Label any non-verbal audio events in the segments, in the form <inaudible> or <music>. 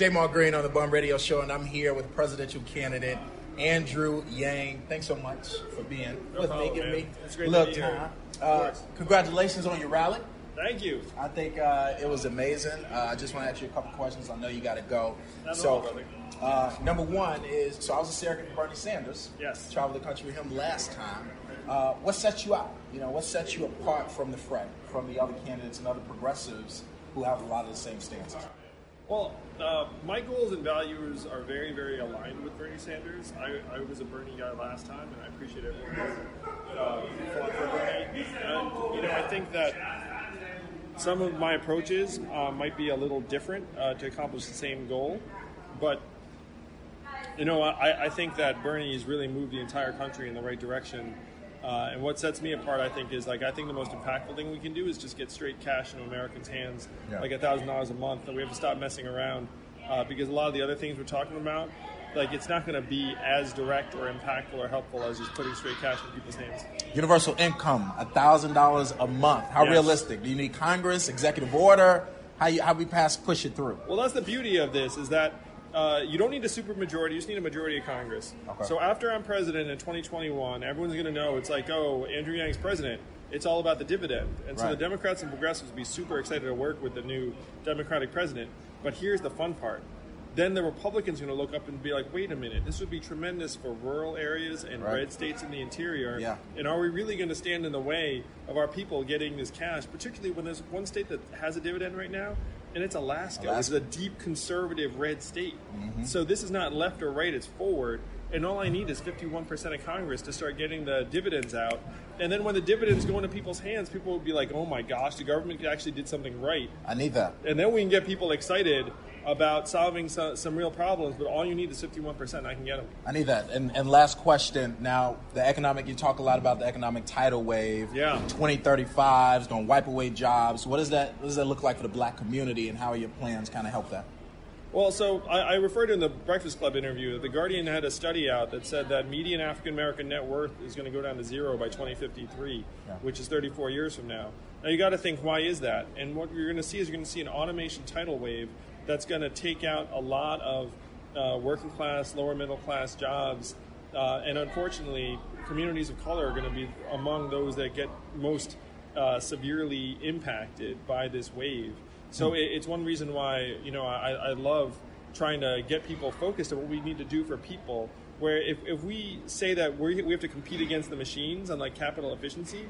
Jamal Green on the Bum Radio Show, and I'm here with presidential candidate Andrew Yang. Thanks so much for being No with problem, me. Man. me It's a great to little time. Uh, congratulations on your rally. Thank you. I think uh, it was amazing. Uh, I just want to ask you a couple questions. I know you got to go. Not so, uh, number one is so I was a surrogate for Bernie Sanders. Yes. Traveled the country with him last time. Uh, what sets you out? You know, what sets you apart from the fray, from the other candidates and other progressives who have a lot of the same stances? Well, uh, my goals and values are very, very aligned with Bernie Sanders. I, I was a Bernie guy last time, and I appreciate everyone who uh, fought for Bernie. And, you know, I think that some of my approaches uh, might be a little different uh, to accomplish the same goal, but you know, I, I think that Bernie has really moved the entire country in the right direction. Uh, and what sets me apart, I think, is like I think the most impactful thing we can do is just get straight cash into Americans' hands, Yeah. like a thousand dollars a month. That we have to stop messing around uh, because a lot of the other things we're talking about, like it's not going to be as direct or impactful or helpful as just putting straight cash in people's hands. Universal income, a thousand dollars a month. How Yes. realistic? Do you need Congress, executive order? How you, how we pass push it through? Well, that's the beauty of this is that uh, you don't need a supermajority; you just need a majority of Congress. Okay. So after I'm president in 2021, everyone's going to know it's like, oh, Andrew Yang's president. It's all about the dividend, and so Right. the Democrats and progressives will be super excited to work with the new Democratic president. But here's the fun part: then the Republicans are going to look up and be like, wait a minute, this would be tremendous for rural areas and Right. red states in the interior. Yeah. And are we really going to stand in the way of our people getting this cash, particularly when there's one state that has a dividend right now, and it's Alaska, Alaska. which is a deep conservative red state. Mm-hmm. So this is not left or right; it's forward. And all I need is 51% of Congress to start getting the dividends out. And then when the dividends go into people's hands, people will be like, "Oh my gosh, the government actually did something right." I need that. And then we can get people excited about solving some, some real problems. But all you need is 51%. And I can get them. I need that. And, and last question. Now, the economic, you talk a lot about the economic tidal wave. Yeah. 2035 is going to wipe away jobs. What does that, what does that look like for the black community and how are your plans kind of help that? Well, so I, I referred to in the Breakfast Club interview that the Guardian had a study out that said that median African American net worth is going to go down to zero by 2053, Yeah. which is 34 years from now. Now you got to think, why is that? And what you're going to see is you're going to see an automation tidal wave that's going to take out a lot of uh, working class, lower middle class jobs, uh, and unfortunately, communities of color are going to be among those that get most uh, severely impacted by this wave. So it, it's one reason why you know I, I love trying to get people focused on what we need to do for people. Where if, if we say that we we have to compete against the machines on like capital efficiency,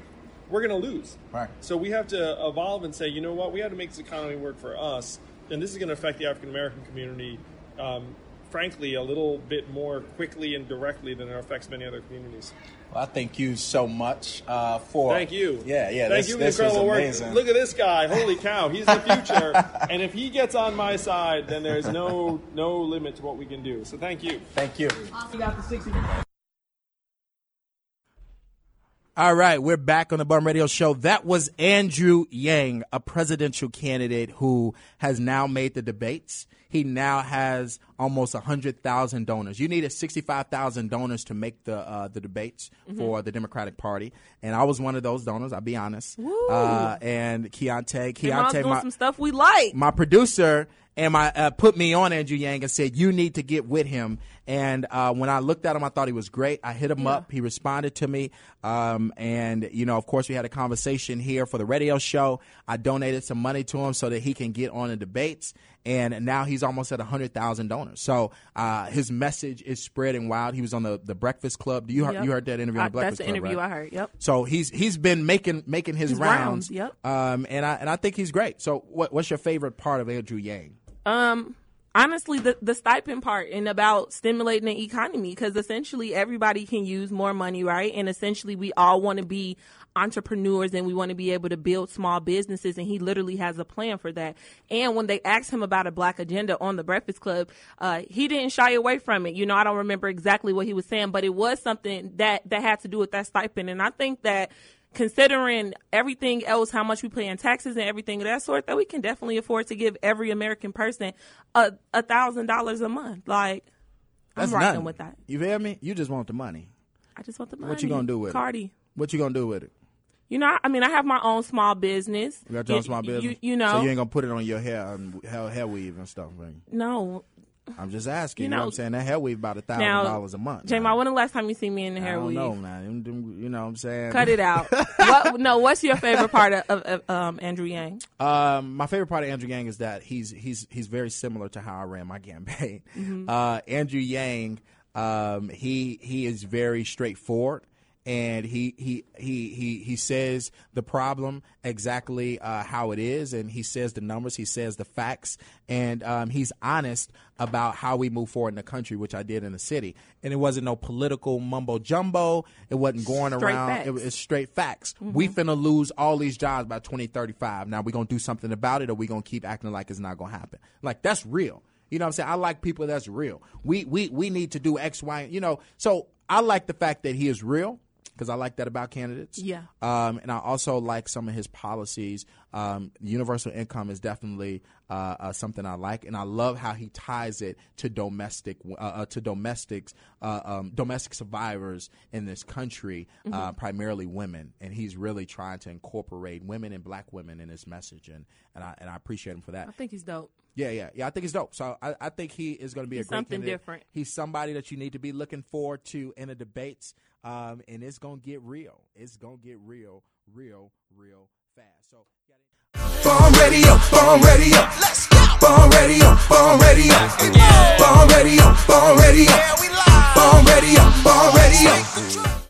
we're going to lose. Right. So we have to evolve and say, you know what, we have to make this economy work for us, and this is going to affect the African American community. Um, frankly, a little bit more quickly and directly than it affects many other communities. Well, I thank you so much uh, for. Thank you. Yeah, yeah. Thank this, you. this was incredible work. amazing. Look at this guy. <laughs> Holy cow. He's the future. and if he gets on my side, then there's no no limit to what we can do. So thank you. Thank you. All right, we're back on the Bum Radio Show. That was Andrew Yang, a presidential candidate who has now made the debates. He now has almost 100,000 donors. You needed 65,000 donors to make the uh, the debates for the Democratic Party. And I was one of those donors, I'll be honest. Uh, and Keontae, Keontae, my, some stuff we like. my producer and my uh, put me on Andrew Yang and said you need to get with him. And uh, when I looked at him, I thought he was great. I hit him up. He responded to me, um, and you know, of course, we had a conversation here for the radio show. I donated some money to him so that he can get on the debates. And now he's almost at hundred thousand donors. So uh, his message is spreading wild. He was on the, the Breakfast Club. Do you heard, Yep. you heard that interview on the Breakfast that's the Club? interview right? I heard. Yep. So he's he's been making making his, His rounds. rounds, yep. Um, and I and I think he's great. So what, what's your favorite part of Andrew Yang? Um, honestly, the the stipend part and about stimulating the economy because essentially everybody can use more money, right? And essentially, we all want to be entrepreneurs and we want to be able to build small businesses. And he literally has a plan for that. And when they asked him about a black agenda on the Breakfast Club, uh, he didn't shy away from it. You know, I don't remember exactly what he was saying, but it was something that that had to do with that stipend. And I think that considering everything else, how much we pay in taxes and everything of that sort, that we can definitely afford to give every American person a a thousand dollars a month. Like That's I'm rocking nothing. with that. You feel me? You just want the money. I just want the money. What you gonna do with it? Cardi? What you gonna do with it? You know, I mean, I have my own small business. You got your own small business. You, you know, so you ain't gonna put it on your hair and hair, hair weave and stuff. Right? no. I'm just asking. You You know, know- what I'm saying that hair weave about a thousand dollars a month. Now. when the last time you see me in the I hair don't weave? know, man. You know what I'm saying? Cut it out. <laughs> what, no, what's your favorite part of, of, of um, Andrew Yang? Um, my favorite part of Andrew Yang is that he's he's he's very similar to how I ran my campaign. Mm-hmm. Uh, Andrew Yang, um, he he is very straightforward. And he, he he he he says the problem exactly uh, how it is, and he says the numbers, he says the facts, and um, he's honest about how we move forward in the country, which I did in the city. And it wasn't no political mumbo jumbo. It wasn't going Straight around. It was it's straight facts. We finna lose all these jobs by 2035. Now we gonna do something about it, or we gonna keep acting like it's not gonna happen. Like that's real. You know what I'm saying? I like people that's real. We we we need to do X, Y. You know, so I like the fact that he is real because I like that about candidates. Yeah. Um, and I also like some of his policies. Um, universal income is definitely uh, uh, something I like, and I love how he ties it to domestic uh, uh, to domestics, uh, um, domestic survivors in this country, uh, primarily women. And he's really trying to incorporate women and black women in his message, and and I and I appreciate him for that. I think he's dope. Yeah, yeah, yeah. I think he's dope. So I, I think he is going to be He's a great something candidate. different. He's somebody that you need to be looking forward to in the debates, um, and it's going to get real. It's going to get real, real, real fast. So. Born radio, born radio. Let's go. Born radio, born radio. Born radio, born radio. Born radio, born radio.